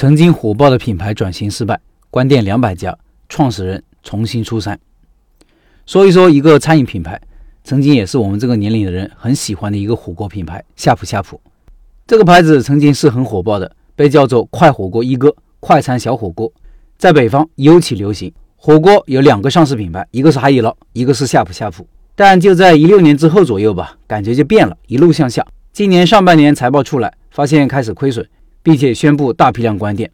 曾经火爆的品牌转型失败，关店两百家，创始人重新出山。说一说一个餐饮品牌，曾经也是我们这个年龄的人很喜欢的一个火锅品牌——呷哺呷哺。这个牌子曾经是很火爆的，被叫做“快火锅一哥”、“快餐小火锅”，在北方尤其流行。火锅有两个上市品牌，一个是海底捞，一个是呷哺呷哺。但就在一六年之后左右吧，感觉就变了，一路向下。今年上半年财报出来，发现开始亏损。并且宣布大批量关店。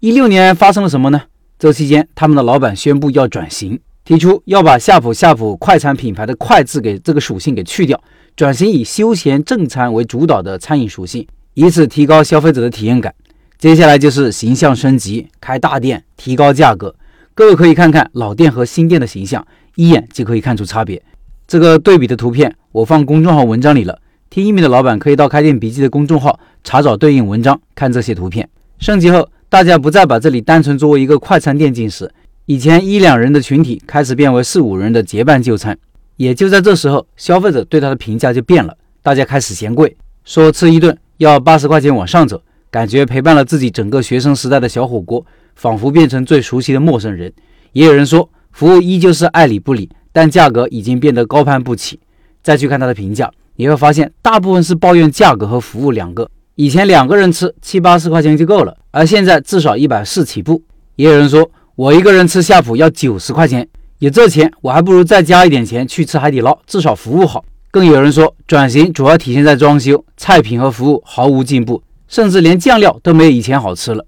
一六年发生了什么呢？这期间，他们的老板宣布要转型，提出要把夏普夏普快餐品牌的“快”字给这个属性给去掉，转型以休闲正餐为主导的餐饮属性，以此提高消费者的体验感。接下来就是形象升级，开大店，提高价格。各位可以看看老店和新店的形象，一眼就可以看出差别。这个对比的图片我放公众号文章里了。听音频的老板可以到开店笔记的公众号查找对应文章，看这些图片。升级后，大家不再把这里单纯作为一个快餐店进食，以前一两人的群体开始变为四五人的结伴就餐。也就在这时候，消费者对他的评价就变了，大家开始嫌贵，说吃一顿要八十块钱往上走，感觉陪伴了自己整个学生时代的小火锅，仿佛变成最熟悉的陌生人。也有人说，服务依旧是爱理不理，但价格已经变得高攀不起。再去看他的评价。你会发现，大部分是抱怨价格和服务两个。以前两个人吃七八十块钱就够了，而现在至少一百四起步。也有人说，我一个人吃夏普要九十块钱，有这钱我还不如再加一点钱去吃海底捞，至少服务好。更有人说，转型主要体现在装修、菜品和服务毫无进步，甚至连酱料都没有以前好吃了。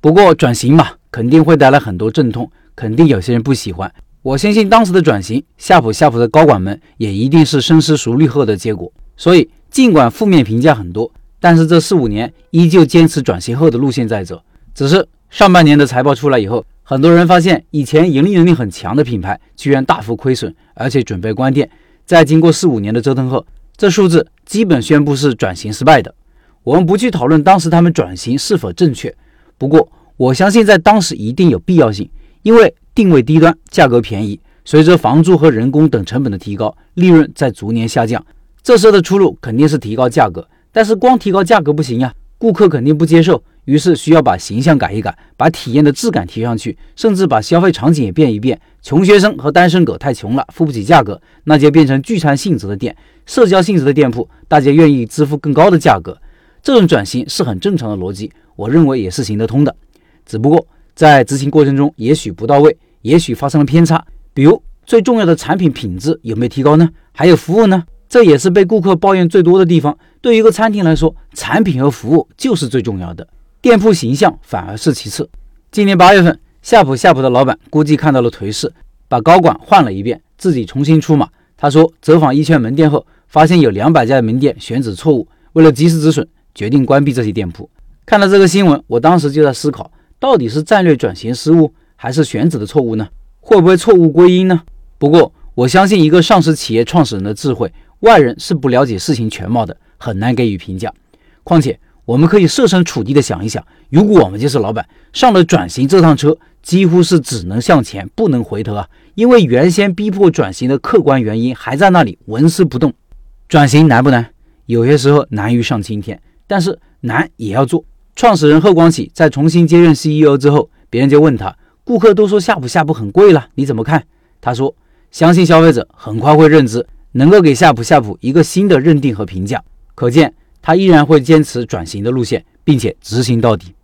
不过转型嘛，肯定会带来很多阵痛，肯定有些人不喜欢。我相信当时的转型，夏普夏普的高管们也一定是深思熟虑后的结果。所以，尽管负面评价很多，但是这四五年依旧坚持转型后的路线在走。只是上半年的财报出来以后，很多人发现以前盈利能力很强的品牌居然大幅亏损，而且准备关店。在经过四五年的折腾后，这数字基本宣布是转型失败的。我们不去讨论当时他们转型是否正确，不过我相信在当时一定有必要性，因为。定位低端，价格便宜。随着房租和人工等成本的提高，利润在逐年下降。这时候的出路肯定是提高价格，但是光提高价格不行呀，顾客肯定不接受。于是需要把形象改一改，把体验的质感提上去，甚至把消费场景也变一变。穷学生和单身狗太穷了，付不起价格，那就变成聚餐性质的店，社交性质的店铺，大家愿意支付更高的价格。这种转型是很正常的逻辑，我认为也是行得通的，只不过。在执行过程中，也许不到位，也许发生了偏差。比如最重要的产品品质有没有提高呢？还有服务呢？这也是被顾客抱怨最多的地方。对于一个餐厅来说，产品和服务就是最重要的，店铺形象反而是其次。今年八月份，夏普夏普的老板估计看到了颓势，把高管换了一遍，自己重新出马。他说，走访一圈门店后，发现有两百家门店选址错误，为了及时止损，决定关闭这些店铺。看到这个新闻，我当时就在思考。到底是战略转型失误，还是选址的错误呢？会不会错误归因呢？不过我相信一个上市企业创始人的智慧，外人是不了解事情全貌的，很难给予评价。况且我们可以设身处地的想一想，如果我们就是老板，上了转型这趟车，几乎是只能向前，不能回头啊！因为原先逼迫转型的客观原因还在那里纹丝不动。转型难不难？有些时候难于上青天，但是难也要做。创始人贺光启在重新接任 CEO 之后，别人就问他：“顾客都说呷哺呷哺很贵了，你怎么看？”他说：“相信消费者很快会认知，能够给夏普夏普一个新的认定和评价。”可见他依然会坚持转型的路线，并且执行到底。